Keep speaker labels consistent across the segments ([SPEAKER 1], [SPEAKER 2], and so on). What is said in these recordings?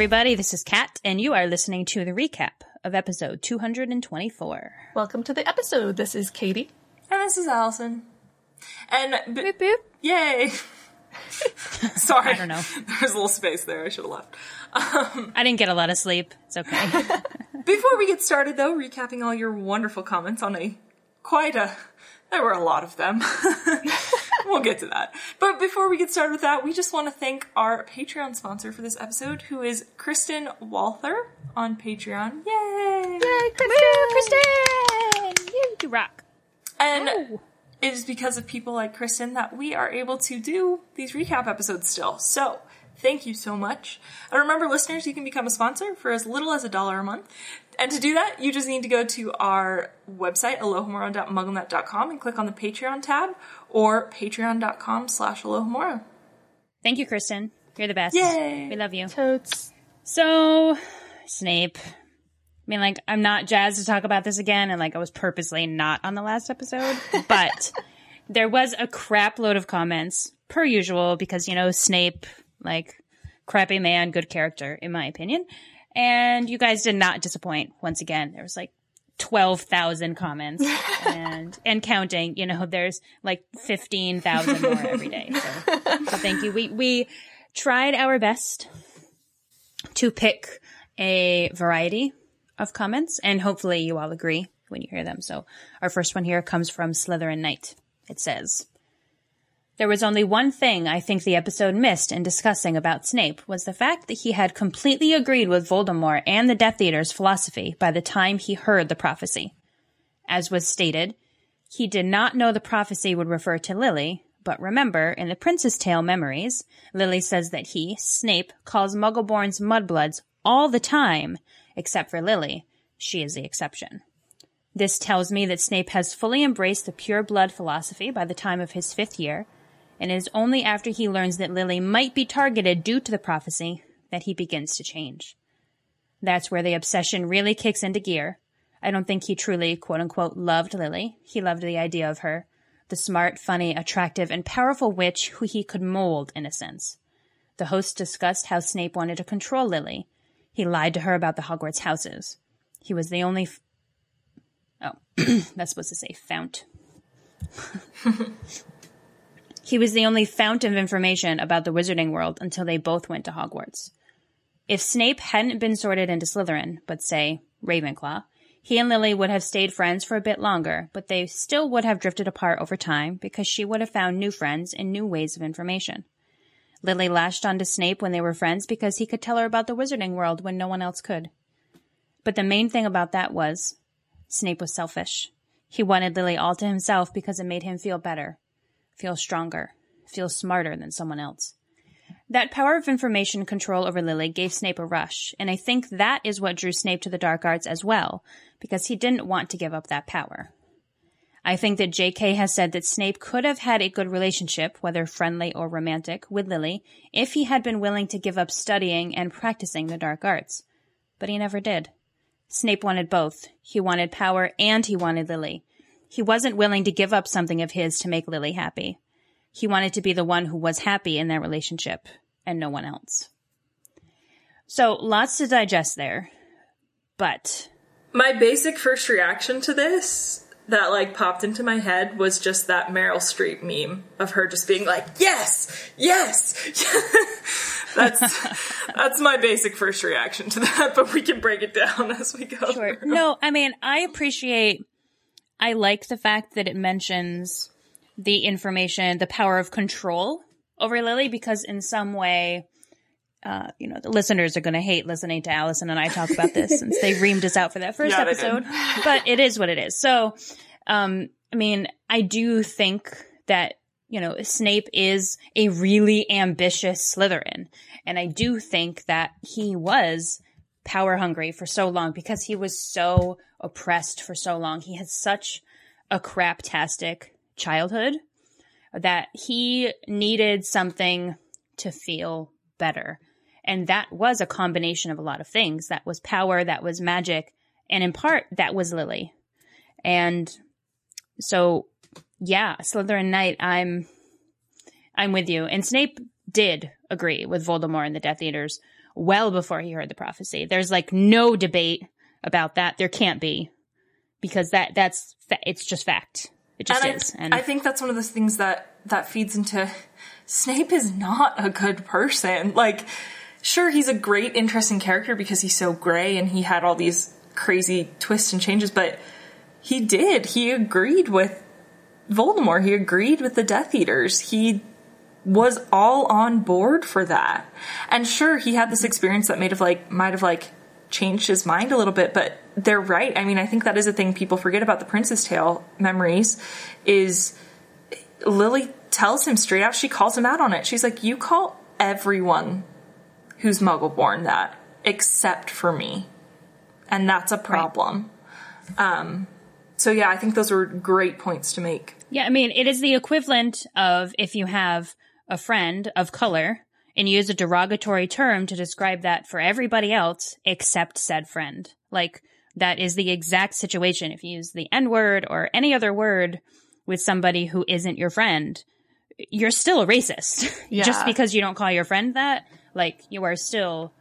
[SPEAKER 1] everybody. This is Kat, and you are listening to the recap of episode 224.
[SPEAKER 2] Welcome to the episode. This is Katie.
[SPEAKER 3] And this is Allison. And b-
[SPEAKER 1] Boop, boop.
[SPEAKER 3] yay! Sorry,
[SPEAKER 1] I don't know.
[SPEAKER 3] There's a little space there. I should have left. Um,
[SPEAKER 1] I didn't get a lot of sleep. It's okay.
[SPEAKER 3] before we get started, though, recapping all your wonderful comments on a quite a. There were a lot of them. we'll get to that. But before we get started with that, we just want to thank our Patreon sponsor for this episode, who is Kristen Walther on Patreon. Yay!
[SPEAKER 1] Yay, Kristen! You do rock.
[SPEAKER 3] And
[SPEAKER 1] Oh.
[SPEAKER 3] it is because of people like Kristen that we are able to do these recap episodes still. So, thank you so much. And remember, listeners, you can become a sponsor for as little as a dollar a month. And to do that, you just need to go to our website, alohomora.mugglenet.com, and click on the Patreon tab, or patreon.com slash alohomora.
[SPEAKER 1] Thank you, Kristen. You're the best.
[SPEAKER 3] Yay.
[SPEAKER 1] We love you.
[SPEAKER 2] Totes.
[SPEAKER 1] So, Snape. I mean, like, I'm not jazzed to talk about this again, and like, I was purposely not on the last episode, but there was a crap load of comments, per usual, because, you know, Snape, like, crappy man, good character, in my opinion. And you guys did not disappoint once again. There was like 12,000 comments and, and counting, you know, there's like 15,000 more every day. So, so thank you. We, we tried our best to pick a variety of comments, and hopefully you all agree when you hear them. So our first one here comes from Slytherin Knight. It says, There was only one thing I think the episode missed in discussing about Snape was the fact that he had completely agreed with Voldemort and the Death Eater's philosophy by the time he heard the prophecy. As was stated, he did not know the prophecy would refer to Lily, but remember, in the Prince's Tale memories, Lily says that he, Snape, calls Muggleborns mudbloods all the time, except for Lily. She is the exception. This tells me that Snape has fully embraced the pure blood philosophy by the time of his fifth year, and it is only after he learns that Lily might be targeted due to the prophecy that he begins to change. That's where the obsession really kicks into gear. I don't think he truly, quote unquote, loved Lily. He loved the idea of her, the smart, funny, attractive, and powerful witch who he could mold, in a sense. The host discussed how Snape wanted to control Lily. He lied to her about the Hogwarts houses. He was the only. F- oh, that's supposed to say fount. he was the only fount of information about the wizarding world until they both went to Hogwarts. If Snape hadn't been sorted into Slytherin, but say Ravenclaw, he and Lily would have stayed friends for a bit longer, but they still would have drifted apart over time because she would have found new friends and new ways of information. Lily lashed onto Snape when they were friends because he could tell her about the wizarding world when no one else could. But the main thing about that was Snape was selfish. He wanted Lily all to himself because it made him feel better, feel stronger, feel smarter than someone else. That power of information control over Lily gave Snape a rush, and I think that is what drew Snape to the dark arts as well, because he didn't want to give up that power. I think that J.K. has said that Snape could have had a good relationship, whether friendly or romantic, with Lily if he had been willing to give up studying and practicing the dark arts. But he never did. Snape wanted both. He wanted power and he wanted Lily. He wasn't willing to give up something of his to make Lily happy. He wanted to be the one who was happy in their relationship and no one else. So lots to digest there. But
[SPEAKER 3] My basic first reaction to this that like popped into my head was just that Meryl Streep meme of her just being like, "Yes, yes." that's that's my basic first reaction to that, but we can break it down as we go.
[SPEAKER 1] Sure. No, I mean, I appreciate, I like the fact that it mentions the information, the power of control over Lily, because in some way, uh, you know, the listeners are going to hate listening to Allison and I talk about this since they reamed us out for that first
[SPEAKER 3] Yeah,
[SPEAKER 1] episode, but it is what it is. So, um, I mean, I do think that, you know, Snape is a really ambitious Slytherin. And I do think that he was power hungry for so long because he was so oppressed for so long. He had such a craptastic childhood that he needed something to feel better. And that was a combination of a lot of things. That was power, that was magic, and in part, that was Lily. And so, yeah, Slytherin Knight, I'm, I'm with you. And Snape did agree with Voldemort and the Death Eaters well before he heard the prophecy. There's like no debate about that. There can't be because that that's fa- it's just fact. It just
[SPEAKER 3] and
[SPEAKER 1] is.
[SPEAKER 3] I,
[SPEAKER 1] And
[SPEAKER 3] I think that's one of those things that that feeds into Snape is not a good person. Like, sure, he's a great, interesting character because he's so gray and he had all these crazy twists and changes, but he did. He agreed with Voldemort. He agreed with the Death Eaters. He was all on board for that. And sure, he had this experience that made have like might have like changed his mind a little bit, but they're right. I mean, I think that is a thing people forget about the Prince's Tale memories is Lily tells him straight out, she calls him out on it. She's like, You call everyone who's muggle born that, except for me. And that's a problem. Um so yeah, I think those are great points to make.
[SPEAKER 1] Yeah, I mean, it is the equivalent of if you have a friend of color and use a derogatory term to describe that for everybody else except said friend. Like, that is the exact situation. If you use the N word or any other word with somebody who isn't your friend, you're still a racist.
[SPEAKER 2] Yeah.
[SPEAKER 1] Just because you don't call your friend that, like, you are still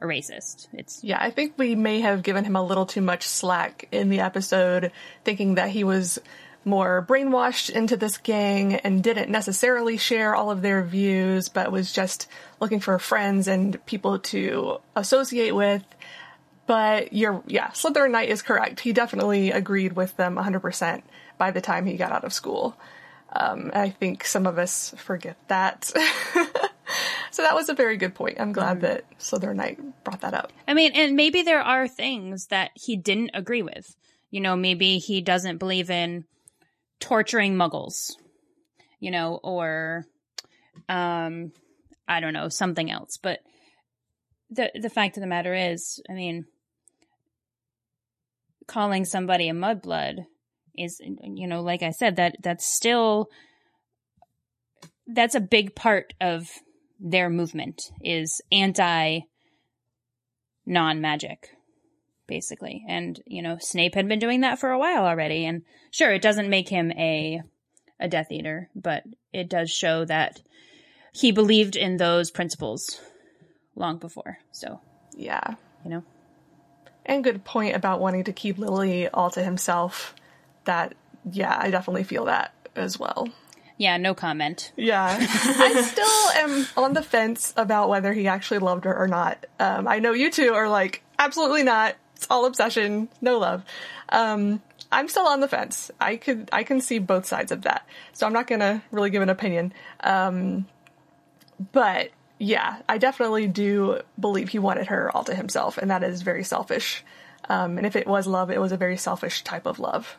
[SPEAKER 1] a racist. It's,
[SPEAKER 2] Yeah, I think we may have given him a little too much slack in the episode, thinking that he was more brainwashed into this gang and didn't necessarily share all of their views, but was just looking for friends and people to associate with. But you're, yeah, Slytherin Knight is correct. He definitely agreed with them 100% by the time he got out of school. Um, I think some of us forget that. so that was a very good point. I'm glad that Slytherin Knight brought that up.
[SPEAKER 1] I mean, and maybe there are things that he didn't agree with. You know, maybe he doesn't believe in torturing muggles, you know, or um I don't know, something else. But the the fact of the matter is, I mean, calling somebody a mudblood is you know, like I said, that that's still that's a big part of their movement is anti non magic, basically. And, you know, Snape had been doing that for a while already. And sure, it doesn't make him a, a Death Eater, but it does show that he believed in those principles long before. So,
[SPEAKER 2] Yeah.
[SPEAKER 1] you know,
[SPEAKER 2] And good point about wanting to keep Lily all to himself. That, yeah, I definitely feel that as well.
[SPEAKER 1] yeah, no comment.
[SPEAKER 2] Yeah. I still am on the fence about whether he actually loved her or not. Um, I know you two are like, absolutely not. It's all obsession, no love. Um, I'm still on the fence. I could, I can see both sides of that. So I'm not gonna really give an opinion. Um, but yeah, I definitely do believe he wanted her all to himself, and that is very selfish. Um, and if it was love, it was a very selfish type of love.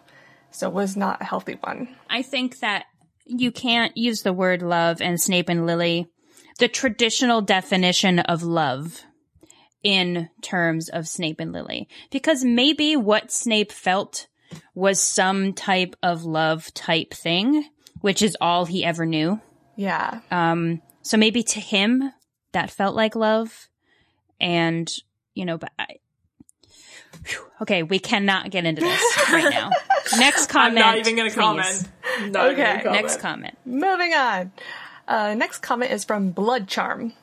[SPEAKER 2] So it was not a healthy one.
[SPEAKER 1] I think that you can't use the word love and Snape and Lily, the traditional definition of love in terms of Snape and Lily. Because maybe what Snape felt was some type of love type thing, which is all he ever knew.
[SPEAKER 2] Yeah.
[SPEAKER 1] Um, so maybe to him that felt like love. And, you know, but I, okay, we cannot get into this right now. Next comment.
[SPEAKER 3] I'm not even going to comment. Not
[SPEAKER 2] Okay.
[SPEAKER 3] comment.
[SPEAKER 1] Next comment.
[SPEAKER 2] Moving on. Uh, next comment is from Blood Charm.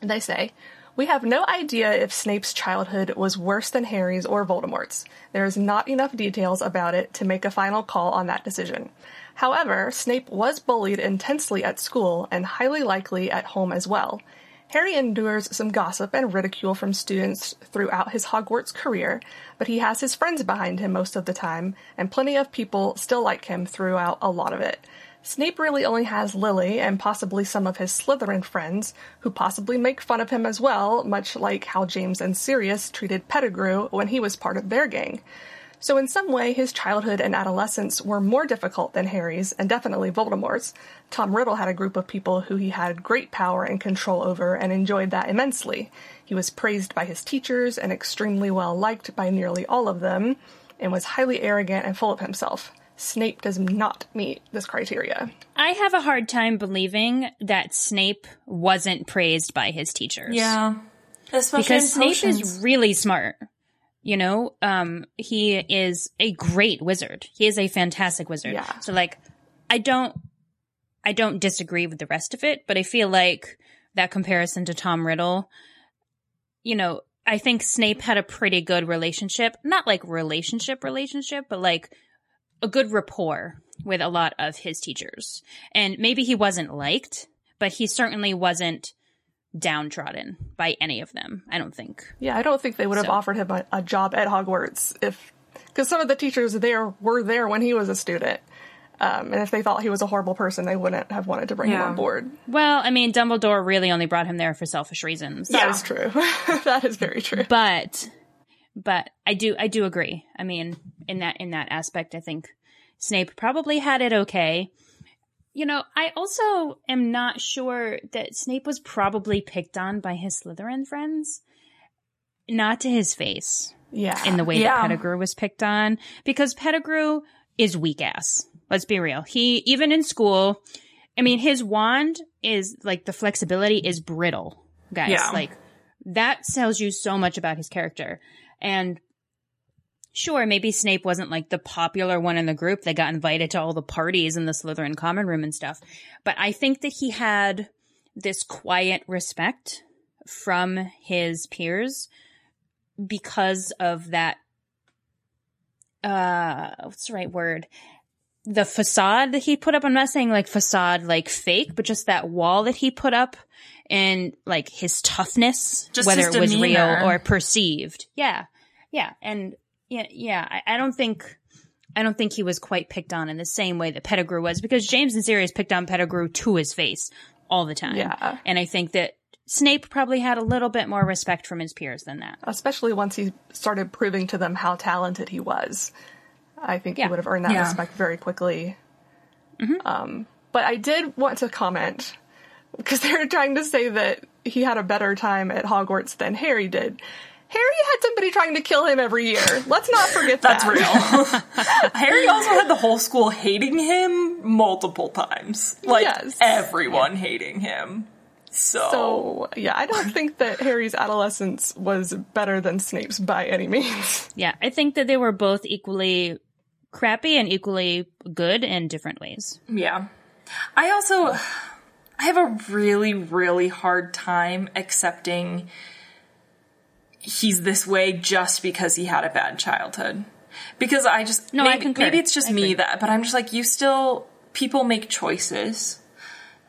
[SPEAKER 2] They say, We have no idea if Snape's childhood was worse than Harry's or Voldemort's. There is not enough details about it to make a final call on that decision. However, Snape was bullied intensely at school and highly likely at home as well. Harry endures some gossip and ridicule from students throughout his Hogwarts career, but he has his friends behind him most of the time, and plenty of people still like him throughout a lot of it. Snape really only has Lily and possibly some of his Slytherin friends, who possibly make fun of him as well, much like how James and Sirius treated Pettigrew when he was part of their gang. So in some way, his childhood and adolescence were more difficult than Harry's, and definitely Voldemort's. Tom Riddle had a group of people who he had great power and control over and enjoyed that immensely. He was praised by his teachers and extremely well liked by nearly all of them, and was highly arrogant and full of himself. Snape does not meet this criteria.
[SPEAKER 1] I have a hard time believing that Snape wasn't praised by his teachers.
[SPEAKER 3] Yeah. Especially
[SPEAKER 1] Because Snape is really smart. You know, um, he is a great wizard. He is a fantastic wizard.
[SPEAKER 2] Yeah.
[SPEAKER 1] So like, I don't, I don't disagree with the rest of it, but I feel like that comparison to Tom Riddle, you know, I think Snape had a pretty good relationship, not like relationship relationship, but like a good rapport with a lot of his teachers. And maybe he wasn't liked, but he certainly wasn't downtrodden by any of them. I don't think.
[SPEAKER 2] Yeah, I don't think they would have
[SPEAKER 1] So-
[SPEAKER 2] offered him a, a job at Hogwarts if, because some of the teachers there were there when he was a student. Um, and if they thought he was a horrible person, they wouldn't have wanted to bring him on board.
[SPEAKER 1] Well, I mean, Dumbledore really only brought him there for selfish reasons.
[SPEAKER 2] That
[SPEAKER 3] Yeah.
[SPEAKER 2] is true. that is very true.
[SPEAKER 1] but but I do I do agree. I mean, in that in that aspect, I think Snape probably had it okay. You know, I also am not sure that Snape was probably picked on by his Slytherin friends, not to his face
[SPEAKER 2] Yeah.
[SPEAKER 1] in the way
[SPEAKER 3] Yeah.
[SPEAKER 1] that Pettigrew was picked on, because Pettigrew is weak ass. Let's be real. He even in school, I mean, his wand is like the flexibility is brittle, guys.
[SPEAKER 3] Yeah.
[SPEAKER 1] Like that tells you so much about his character. And sure, maybe Snape wasn't like the popular one in the group that got invited to all the parties in the Slytherin common room and stuff. But I think that he had this quiet respect from his peers because of that uh what's the right word the facade that he put up i'm not saying like facade like fake but just that wall that he put up and like his toughness
[SPEAKER 3] Just
[SPEAKER 1] whether
[SPEAKER 3] his
[SPEAKER 1] it was real or perceived yeah yeah and yeah yeah I, I don't think i don't think he was quite picked on in the same way that pettigrew was because james and sirius picked on pettigrew to his face all the time
[SPEAKER 2] Yeah.
[SPEAKER 1] and i think that snape probably had a little bit more respect from his peers than that
[SPEAKER 2] Especially once he started proving to them how talented he was. I think
[SPEAKER 1] Yeah.
[SPEAKER 2] he would have earned that
[SPEAKER 3] Yeah.
[SPEAKER 2] respect very quickly.
[SPEAKER 1] Mm-hmm.
[SPEAKER 2] Um, but I did want to comment because they were trying to say that he had a better time at Hogwarts than Harry did. Harry had somebody trying to kill him every year. Let's not forget
[SPEAKER 3] That's
[SPEAKER 2] that.
[SPEAKER 3] real. Harry also had the whole school hating him multiple times. Like
[SPEAKER 2] Yes.
[SPEAKER 3] everyone hating him. So,
[SPEAKER 2] So yeah, I don't think that Harry's adolescence was better than Snape's by any means.
[SPEAKER 1] Yeah, I think that they were both equally crappy and equally good in different ways.
[SPEAKER 3] yeah. I also I have a really really hard time accepting he's this way just because he had a bad childhood. Because I just
[SPEAKER 1] No, I
[SPEAKER 3] maybe,
[SPEAKER 1] concur.
[SPEAKER 3] maybe it's just
[SPEAKER 1] I
[SPEAKER 3] me
[SPEAKER 1] agree.
[SPEAKER 3] that but I'm just like you still people make choices.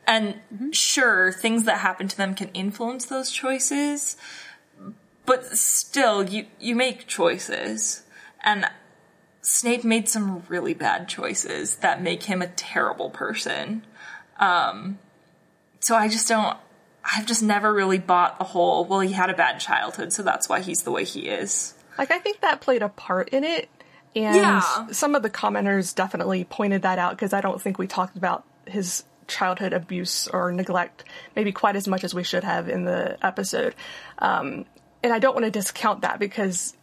[SPEAKER 3] And
[SPEAKER 1] Mm-hmm.
[SPEAKER 3] sure, things that happen to them can influence those choices, but still, you, you make choices. And Snape made some really bad choices that make him a terrible person. Um, so I just don't, I've just never really bought the whole, well, he had a bad childhood, so that's why he's the way he is.
[SPEAKER 2] Like I think that played a part in it. And
[SPEAKER 3] Yeah.
[SPEAKER 2] some of the commenters definitely pointed that out because I don't think we talked about his childhood abuse or neglect maybe quite as much as we should have in the episode. Um, and I don't want to discount that because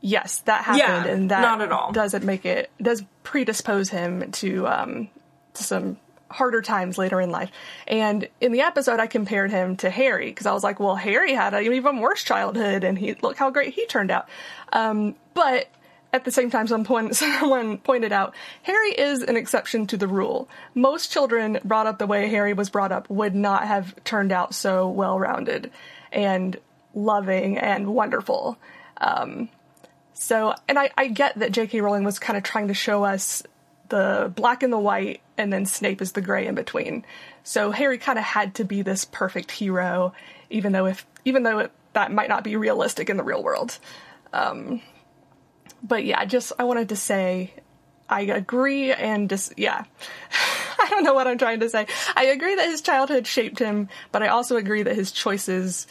[SPEAKER 2] yes, that happened
[SPEAKER 3] Yeah,
[SPEAKER 2] and that
[SPEAKER 3] not at all.
[SPEAKER 2] doesn't make it does predispose him to um to some harder times later in life. And in the episode I compared him to Harry because I was like, well, Harry had an even worse childhood and he look how great he turned out. Um but at the same time, someone, someone pointed out, Harry is an exception to the rule. Most children brought up the way Harry was brought up would not have turned out so well rounded and loving and wonderful. Um, so, and I, I get that J.K. Rowling was kind of trying to show us the black and the white, and then Snape is the gray in between. So Harry kind of had to be this perfect hero, even though if even though it, that might not be realistic in the real world. Um, but yeah, I just I wanted to say I agree and just yeah. I don't know what I'm trying to say. I agree that his childhood shaped him, but I also agree that his choices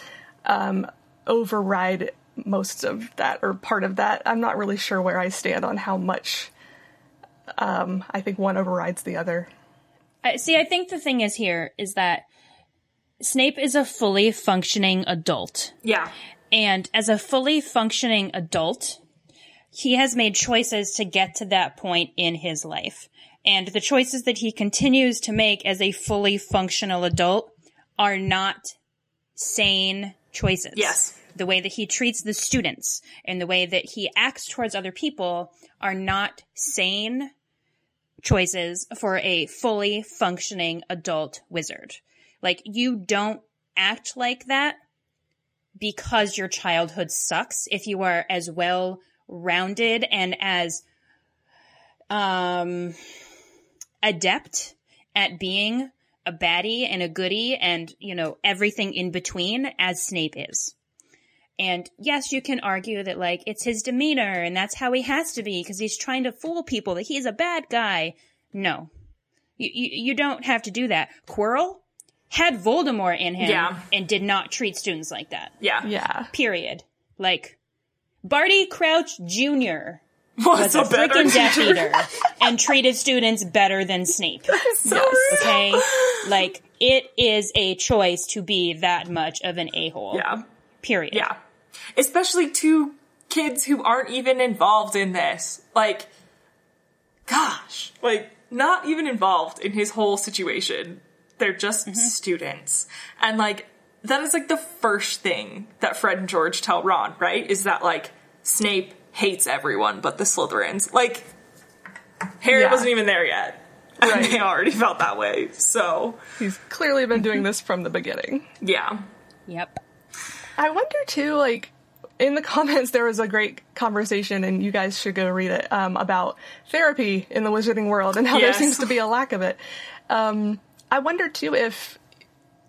[SPEAKER 2] um, override most of that or part of that. I'm not really sure where I stand on how much um, I think one overrides the other.
[SPEAKER 1] I, see, I think the thing is here is that Snape is a fully functioning adult.
[SPEAKER 3] Yeah.
[SPEAKER 1] And as a fully functioning adult, he has made choices to get to that point in his life. And the choices that he continues to make as a fully functional adult are not sane choices.
[SPEAKER 3] Yes.
[SPEAKER 1] The way that he treats the students and the way that he acts towards other people are not sane choices for a fully functioning adult wizard. Like you don't act like that because your childhood sucks if you are as well rounded and as um adept at being a baddie and a goody and you know everything in between as Snape is. And yes, you can argue that like it's his demeanor and that's how he has to be because he's trying to fool people that he's a bad guy. No, you, you, you don't have to do that. Quirrell had Voldemort in him
[SPEAKER 3] Yeah.
[SPEAKER 1] and did not treat students like that.
[SPEAKER 3] Yeah.
[SPEAKER 2] Yeah.
[SPEAKER 1] Period. Like Barty Crouch Jr.
[SPEAKER 3] Was
[SPEAKER 1] was a
[SPEAKER 3] a
[SPEAKER 1] freaking Death
[SPEAKER 3] teacher.
[SPEAKER 1] Eater and treated students better than Snape.
[SPEAKER 3] So
[SPEAKER 2] Yes.
[SPEAKER 3] rude.
[SPEAKER 1] Okay? like it is a choice to be that much of an a-hole.
[SPEAKER 3] Yeah.
[SPEAKER 1] Period.
[SPEAKER 3] Yeah. Especially to kids who aren't even involved in this. Like, gosh. Like, not even involved in his whole situation. They're just mm-hmm. students. And like, that is like the first thing that Fred and George tell Ron, right? Is that like, Snape hates everyone but the Slytherins. Like, Harry
[SPEAKER 2] Yeah.
[SPEAKER 3] wasn't even there yet. And
[SPEAKER 2] Right.
[SPEAKER 3] they already felt that way. So,
[SPEAKER 2] He's clearly been doing this from the beginning.
[SPEAKER 3] yeah.
[SPEAKER 1] Yep.
[SPEAKER 2] I wonder too, like, in the comments, there was a great conversation, and you guys should go read it, um, about therapy in the wizarding world and how
[SPEAKER 3] Yes.
[SPEAKER 2] there seems to be a lack of it. Um, I wonder too if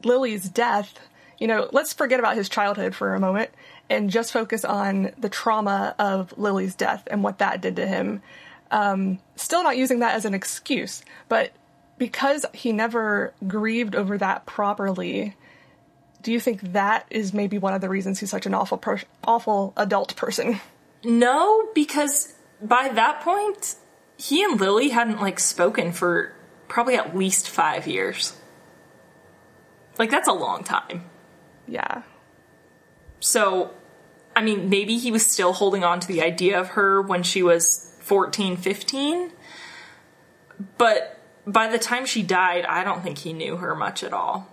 [SPEAKER 2] Lily's death, you know, let's forget about his childhood for a moment and just focus on the trauma of Lily's death and what that did to him. Um, still not using that as an excuse, but because he never grieved over that properly, do you think that is maybe one of the reasons he's such an awful, per- awful adult person?
[SPEAKER 3] No, because by that point, he and Lily hadn't like spoken for probably at least five years. Like that's a long time.
[SPEAKER 2] Yeah,
[SPEAKER 3] So, I mean, maybe he was still holding on to the idea of her when she was 14, 15. But by the time she died, I don't think he knew her much at all.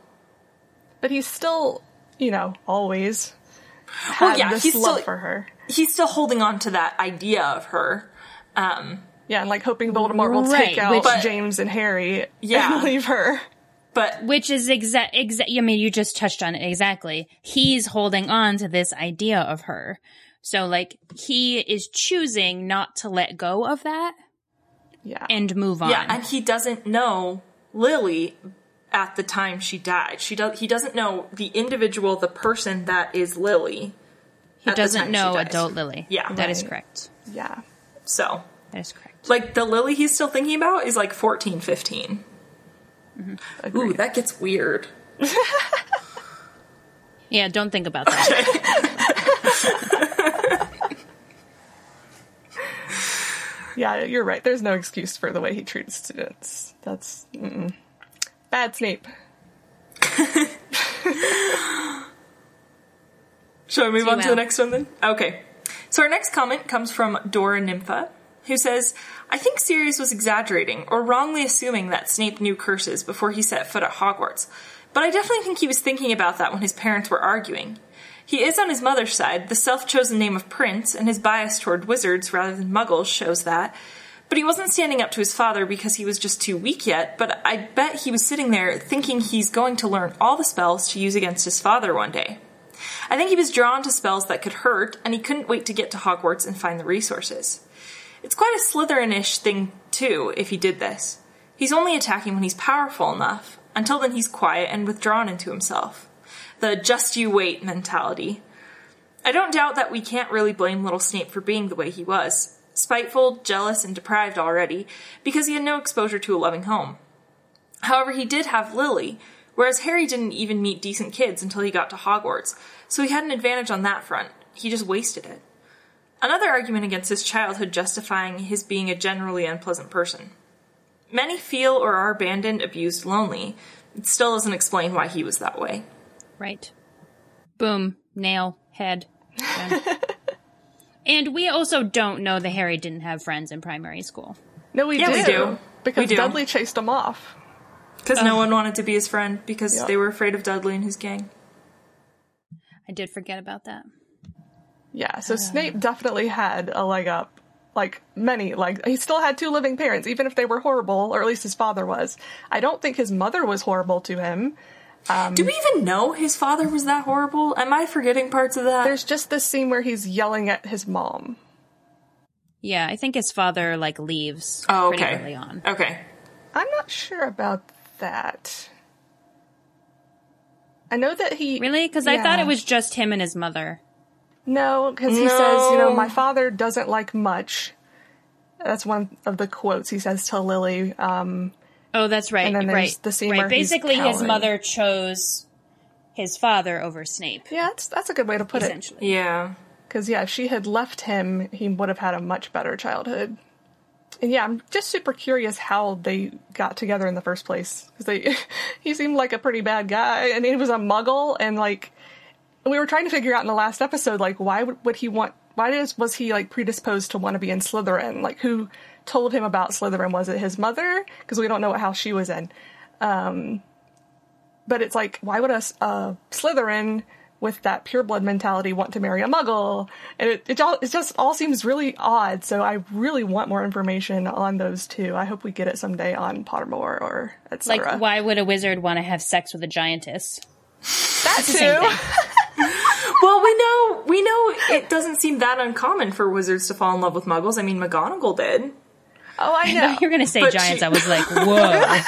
[SPEAKER 2] But he's still, you know, always
[SPEAKER 3] Well, yeah,
[SPEAKER 2] this
[SPEAKER 3] he's
[SPEAKER 2] love
[SPEAKER 3] still-
[SPEAKER 2] for her.
[SPEAKER 3] He's still holding on to that idea of her. Um,
[SPEAKER 2] Yeah, and like hoping Voldemort will
[SPEAKER 1] Right,
[SPEAKER 2] take out
[SPEAKER 1] which-
[SPEAKER 3] But-
[SPEAKER 2] James and Harry
[SPEAKER 3] Yeah.
[SPEAKER 2] and leave her.
[SPEAKER 3] but
[SPEAKER 1] Which is exact, exa- I mean, you just touched on it exactly. He's holding on to this idea of her. So, like, he is choosing not to let go of that
[SPEAKER 2] Yeah,
[SPEAKER 1] and move on.
[SPEAKER 3] Yeah, and he doesn't know Lily at the time she died. She does. He doesn't know the individual, the person that is Lily.
[SPEAKER 1] he doesn't know adult Lily.
[SPEAKER 3] Yeah.
[SPEAKER 1] That is
[SPEAKER 2] Right.
[SPEAKER 1] correct.
[SPEAKER 2] yeah.
[SPEAKER 3] So,
[SPEAKER 1] That is correct.
[SPEAKER 3] like the Lily he's still thinking about is like 14, 15. Mm-hmm.
[SPEAKER 2] Ooh,
[SPEAKER 3] that gets weird.
[SPEAKER 1] Yeah, don't think about that.
[SPEAKER 2] Yeah, you're right. There's no excuse for the way he treats students. That's mm-mm. Bad Snape.
[SPEAKER 3] Shall we move
[SPEAKER 1] See
[SPEAKER 3] on to the next one then? Okay. So our next comment comes from Dora Nympha, who says, I think Sirius was exaggerating or wrongly assuming that Snape knew curses before he set foot at Hogwarts. But I definitely think he was thinking about that when his parents were arguing. He is on his mother's side, the self-chosen name of Prince, and his bias toward wizards rather than muggles shows that. But he wasn't standing up to his father because he was just too weak yet, but I bet he was sitting there thinking he's going to learn all the spells to use against his father one day. I think he was drawn to spells that could hurt, and he couldn't wait to get to Hogwarts and find the resources. It's quite a Slytherin-ish thing, too, if he did this. He's only attacking when he's powerful enough. Until then, he's quiet and withdrawn into himself. The just you wait mentality. I don't doubt that we can't really blame little Snape for being the way he was. Spiteful, jealous, and deprived already, because he had no exposure to a loving home. However, he did have Lily, whereas Harry didn't even meet decent kids until he got to Hogwarts, so he had an advantage on that front. He just wasted it. Another argument against his childhood justifying his being a generally unpleasant person. Many feel or are abandoned, abused, lonely. It still doesn't explain why he was that way.
[SPEAKER 1] Right. Boom. Nail. Head. Done. and we also don't know that Harry didn't have friends in primary school.
[SPEAKER 2] No, we
[SPEAKER 3] Yeah,
[SPEAKER 2] do.
[SPEAKER 3] we do.
[SPEAKER 2] Because
[SPEAKER 3] We do.
[SPEAKER 2] Dudley chased him off.
[SPEAKER 3] Because no oh. one wanted to be his friend because
[SPEAKER 2] Yeah.
[SPEAKER 3] they were afraid of Dudley and his gang.
[SPEAKER 1] I did forget about that.
[SPEAKER 2] Yeah, so uh. Snape definitely had a leg up. Like many, like he still had two living parents, even if they were horrible, or at least his father was. I don't think his mother was horrible to him.
[SPEAKER 3] Do we even know his father was that horrible? Am I forgetting parts of that?
[SPEAKER 2] There's just this scene where he's yelling at his mom.
[SPEAKER 1] Yeah, I think his father like leaves
[SPEAKER 3] oh,
[SPEAKER 1] pretty
[SPEAKER 3] okay.
[SPEAKER 1] early on.
[SPEAKER 3] Okay.
[SPEAKER 2] I'm not sure about that. I know that he
[SPEAKER 1] Really? Because I thought it was just him and his mother.
[SPEAKER 2] No, because he
[SPEAKER 3] No.
[SPEAKER 2] says, you know, my father doesn't like much. That's one of the quotes he says to Lily. Um,
[SPEAKER 1] Oh, that's right.
[SPEAKER 2] And then there's
[SPEAKER 1] right.
[SPEAKER 2] the scene
[SPEAKER 1] right.
[SPEAKER 2] where he's
[SPEAKER 1] Basically, his mother chose his father over Snape.
[SPEAKER 2] yeah, that's that's a good way to put it.
[SPEAKER 1] Essentially.
[SPEAKER 3] Yeah.
[SPEAKER 2] Because yeah, if she had left him, he would have had a much better childhood. And yeah, I'm just super curious how they got together in the first place. Because they, he seemed like a pretty bad guy, and he was a Muggle, and like we were trying to figure out in the last episode, like why would, would he want? Why does was he like predisposed to want to be in Slytherin? Like who told him about Slytherin? Was it his mother? Because we don't know what house she was in. Um, but it's like, why would a Slytherin with that pureblood mentality want to marry a Muggle? And it it, all, it just all seems really odd. So I really want more information on those two. I hope we get it someday on Pottermore or etc.
[SPEAKER 1] Like, why would a wizard want to have sex with a giantess?
[SPEAKER 2] that
[SPEAKER 1] Same
[SPEAKER 2] too?
[SPEAKER 1] thing.
[SPEAKER 3] Well, we know we know it doesn't seem that uncommon for wizards to fall in love with muggles. I mean, McGonagall did.
[SPEAKER 2] Oh, I know.
[SPEAKER 1] You're gonna say
[SPEAKER 3] But
[SPEAKER 1] giants.
[SPEAKER 3] she-
[SPEAKER 1] I was like, whoa.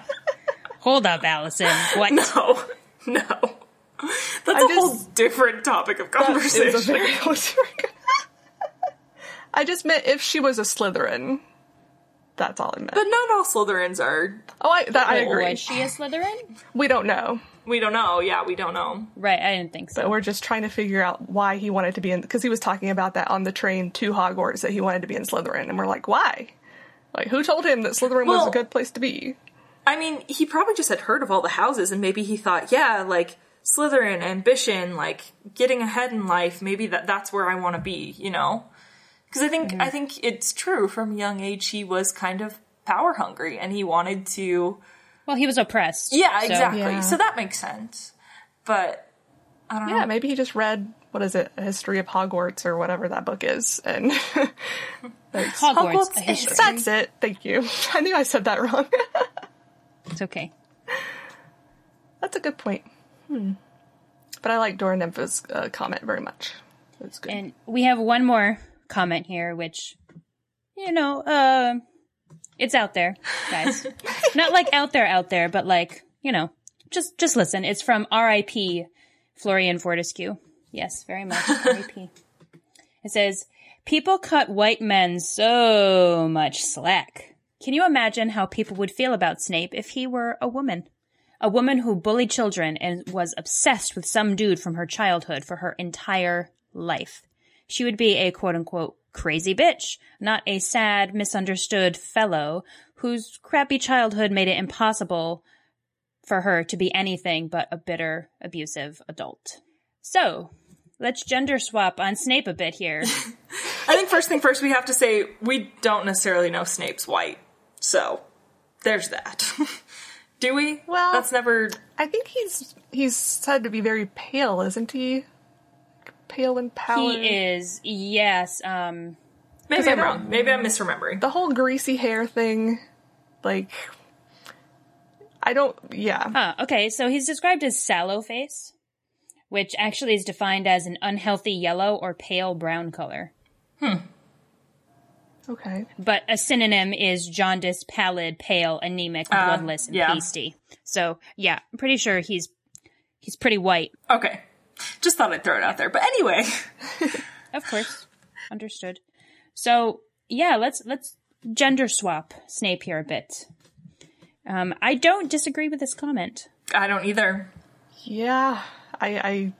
[SPEAKER 1] Hold up, Allison. What?
[SPEAKER 3] No, no. That's
[SPEAKER 2] I
[SPEAKER 3] a
[SPEAKER 2] just-
[SPEAKER 3] whole different topic of
[SPEAKER 2] It was a
[SPEAKER 3] conversation.
[SPEAKER 2] very I just meant if she was a Slytherin. That's all I meant.
[SPEAKER 3] But not all Slytherins are.
[SPEAKER 2] oh, I, that, I agree.
[SPEAKER 1] Was she a Slytherin?
[SPEAKER 2] We don't know.
[SPEAKER 3] We don't know. Yeah, we don't know.
[SPEAKER 1] Right, I didn't think so.
[SPEAKER 2] But we're just trying to figure out why he wanted to be in, because he was talking about that on the train to Hogwarts that he wanted to be in Slytherin, and we're like, why? Like, who told him that Slytherin was a good place to be?
[SPEAKER 3] I mean, he probably just had heard of all the houses, and maybe he thought, yeah, like Slytherin, ambition, like getting ahead in life. Maybe that that's where I want to be. You know? Because I think mm. I think it's true. From a young age, he was kind of power hungry, and he wanted to.
[SPEAKER 1] Well, he was oppressed.
[SPEAKER 3] Yeah,
[SPEAKER 1] so-
[SPEAKER 3] exactly.
[SPEAKER 2] Yeah.
[SPEAKER 3] So that makes sense. But I don't know.
[SPEAKER 2] Yeah, maybe he just read, what is it, A History of Hogwarts or whatever that book is, and that's,
[SPEAKER 1] Hogwarts,
[SPEAKER 3] Hogwarts
[SPEAKER 1] history.
[SPEAKER 2] that's it. Thank you. I knew I said that wrong.
[SPEAKER 1] It's okay.
[SPEAKER 2] that's a good point. Hmm. But I like Dora Nympha's uh, comment very much. It's good.
[SPEAKER 1] And we have one more comment here, which, you know, uh, it's out there, guys. Not like out there, out there, but like, you know, just, just listen. It's from R.I.P. Florian Fortescue. Yes, very much. R.I.P. It says, people cut white men so much slack. Can you imagine how people would feel about Snape if he were a woman? A woman who bullied children and was obsessed with some dude from her childhood for her entire life. She would be a quote unquote crazy bitch, not a sad, misunderstood fellow whose crappy childhood made it impossible for her to be anything but a bitter, abusive adult. So, let's gender swap on Snape a bit here.
[SPEAKER 3] I think first thing first, we have to say we don't necessarily know Snape's white. So there's that. Do we?
[SPEAKER 2] Well-
[SPEAKER 3] that's never.
[SPEAKER 2] I think he's he's said to be very pale, isn't he? Pale and pallid.
[SPEAKER 1] he is, yes, um,
[SPEAKER 3] Maybe
[SPEAKER 2] I
[SPEAKER 3] I'm wrong. Maybe I'm misremembering.
[SPEAKER 2] the whole greasy hair thing, like, I don't. Yeah,
[SPEAKER 1] Ah, okay. So he's described as sallow face, which actually is defined as an unhealthy yellow or pale brown color. Hmm.
[SPEAKER 2] Okay.
[SPEAKER 1] But a synonym is jaundice, pallid, pale, anemic,
[SPEAKER 3] Uh,
[SPEAKER 1] bloodless, and
[SPEAKER 3] yeah.
[SPEAKER 1] pasty. So yeah, I'm pretty sure he's he's pretty white.
[SPEAKER 3] Okay. Just thought I'd throw it out there. But anyway,
[SPEAKER 1] Of course, understood. So yeah, let's let's gender swap Snape here a bit. Um, I don't disagree with this comment.
[SPEAKER 3] I don't either.
[SPEAKER 2] Yeah, I, I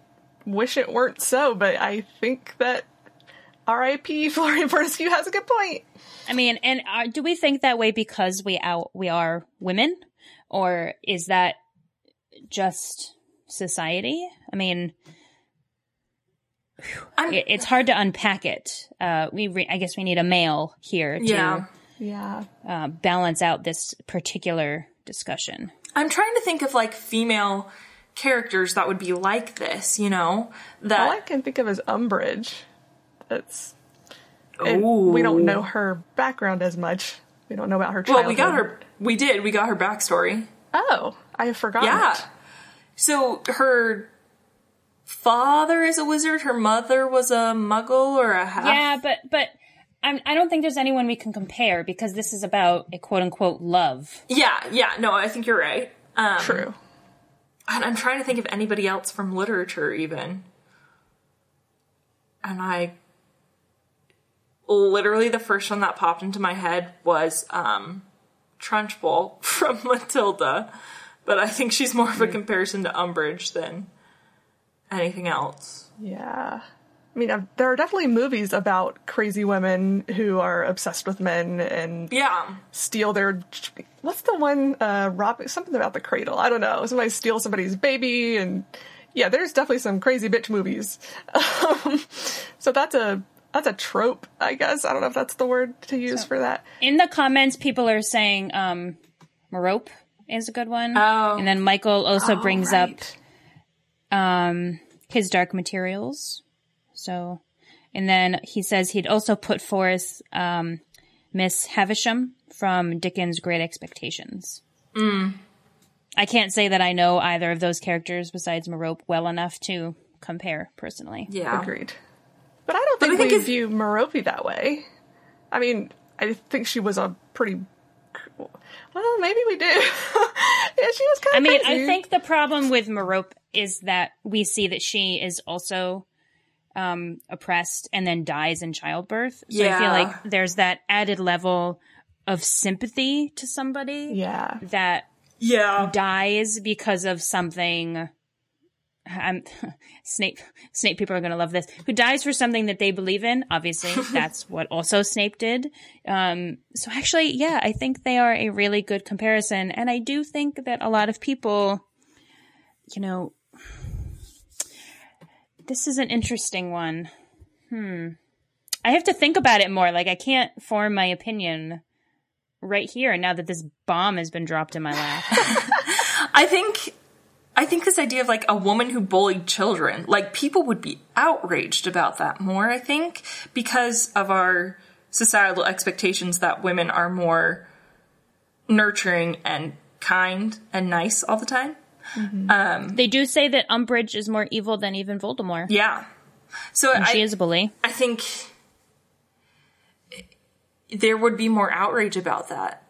[SPEAKER 2] wish it weren't so, but I think that R.I.P. Florian Fortescue has a good point.
[SPEAKER 1] I mean, and uh, do we think that way because we out we are women, or is that just society? I mean,
[SPEAKER 3] I'm,
[SPEAKER 1] it, it's hard to unpack it. Uh, we, re- I guess, we need a male here to
[SPEAKER 3] yeah.
[SPEAKER 2] Yeah,
[SPEAKER 1] uh, balance out this particular discussion.
[SPEAKER 3] I'm trying to think of like female characters that would be like this, you know? That
[SPEAKER 2] all I can think of is Umbridge. That's and we don't know her background as much. We don't know about her childhood.
[SPEAKER 3] Well, we got her. We did. We got her backstory.
[SPEAKER 2] Oh, I forgot.
[SPEAKER 3] Yeah. So her father is a wizard. Her mother was a muggle or a half.
[SPEAKER 1] Yeah, but but I'm, I don't think there's anyone we can compare because this is about a quote unquote love.
[SPEAKER 3] Yeah, yeah. No, I think you're right. Um,
[SPEAKER 2] True.
[SPEAKER 3] And I'm trying to think of anybody else from literature, even. And I literally the first one that popped into my head was um, Trunchbull from Matilda, but I think she's more of a comparison to Umbridge than anything else.
[SPEAKER 2] Yeah. I mean, uh, there are definitely movies about crazy women who are obsessed with men and
[SPEAKER 3] Yeah,
[SPEAKER 2] steal their. What's the one? Uh, rob something about the cradle. I don't know. Somebody steals somebody's baby, and yeah, there's definitely some crazy bitch movies. Um, so that's a that's a trope, I guess. I don't know if that's the word to use for that.
[SPEAKER 1] In the comments, people are saying um, Merope is a good one.
[SPEAKER 3] Oh.
[SPEAKER 1] And then Michael also
[SPEAKER 2] Oh,
[SPEAKER 1] brings
[SPEAKER 2] right.
[SPEAKER 1] up um, his Dark Materials. So, and then he says he'd also put forth um, Miss Havisham from Dickens' Great Expectations. I can't say that I know either of those characters besides Merope well enough to compare personally.
[SPEAKER 3] yeah.
[SPEAKER 2] Agreed. But I don't
[SPEAKER 3] But
[SPEAKER 2] think
[SPEAKER 3] I think
[SPEAKER 2] we
[SPEAKER 3] if-
[SPEAKER 2] view Merope that way. I mean, I think she was a pretty. Well, maybe we do. yeah, she was kind of.
[SPEAKER 1] I mean, I think the problem with Merope is that we see that she is also um, oppressed and then dies in childbirth. So I feel like there's that added level of sympathy to somebody
[SPEAKER 2] Yeah.
[SPEAKER 1] that
[SPEAKER 3] Yeah.
[SPEAKER 1] dies because of something. I'm, Snape. Snape people are going to love this. Who dies for something that they believe in? Obviously, that's what also Snape did. Um, so actually, yeah, I think they are a really good comparison, and I do think that a lot of people, you know, this is an interesting one. Hmm. I have to think about it more. Like I can't form my opinion right here now that this bomb has been dropped in my lap.
[SPEAKER 3] I think I think this idea of like a woman who bullied children, like people would be outraged about that more, I think, because of our societal expectations that women are more nurturing and kind and nice all the time. Mm-hmm.
[SPEAKER 1] Um, they do say that Umbridge is more evil than even Voldemort.
[SPEAKER 3] Yeah. So I,
[SPEAKER 1] She is a bully.
[SPEAKER 3] I think there would be more outrage about that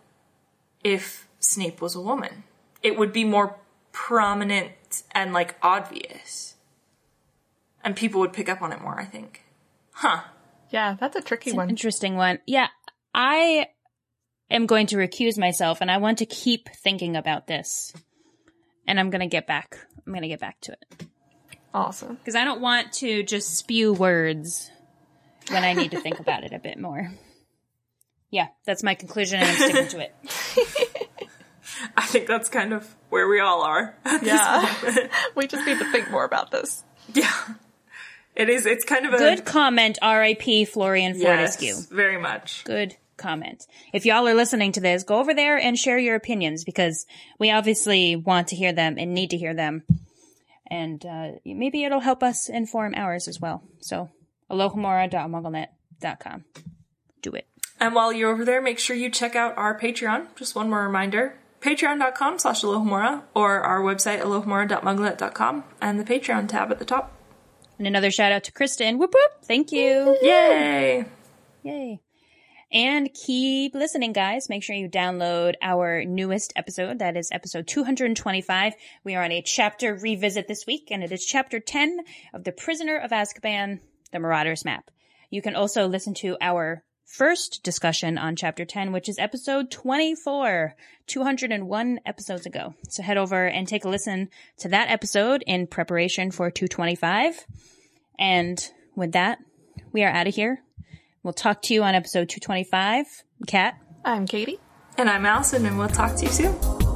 [SPEAKER 3] if Snape was a woman. It would be more prominent and like obvious. And people would pick up on it more, I think. Huh.
[SPEAKER 2] Yeah, that's a tricky one.
[SPEAKER 1] Interesting one. Yeah, I am going to recuse myself and I want to keep thinking about this. And I'm going to get back. I'm going to get back to it.
[SPEAKER 2] Awesome.
[SPEAKER 1] Because I don't want to just spew words when I need to think about it a bit more. Yeah, that's my conclusion and I'm sticking to it.
[SPEAKER 3] I think that's kind of where we all are.
[SPEAKER 2] Yeah. we just need to think more about this.
[SPEAKER 3] yeah. It is, it's kind of a.
[SPEAKER 1] Good comment, R.I.P. Florian Fortescue.
[SPEAKER 3] Yes, very much.
[SPEAKER 1] good comment. If y'all are listening to this, go over there and share your opinions because we obviously want to hear them and need to hear them. And uh, maybe it'll help us inform ours as well. So, alohomora.mugglenet.com. Do it.
[SPEAKER 3] And while you're over there, make sure you check out our Patreon. Just one more reminder. Patreon.com slash Alohomora or our website alohomora.mugglenet.com and the Patreon tab at the top.
[SPEAKER 1] And another shout out to Kristen. Whoop whoop. Thank you.
[SPEAKER 3] Yay!
[SPEAKER 1] Yay. And keep listening, guys. Make sure you download our newest episode. That is episode 225. We are on a chapter revisit this week, and it is chapter 10 of The Prisoner of Azkaban, The Marauder's Map. You can also listen to our first discussion on chapter 10, which is episode 24, 201 episodes ago. So head over and take a listen to that episode in preparation for 225. And with that, we are out of here. We'll talk to you on episode 225. Kat.
[SPEAKER 2] I'm Katie.
[SPEAKER 3] And I'm Allison, and we'll talk to you soon.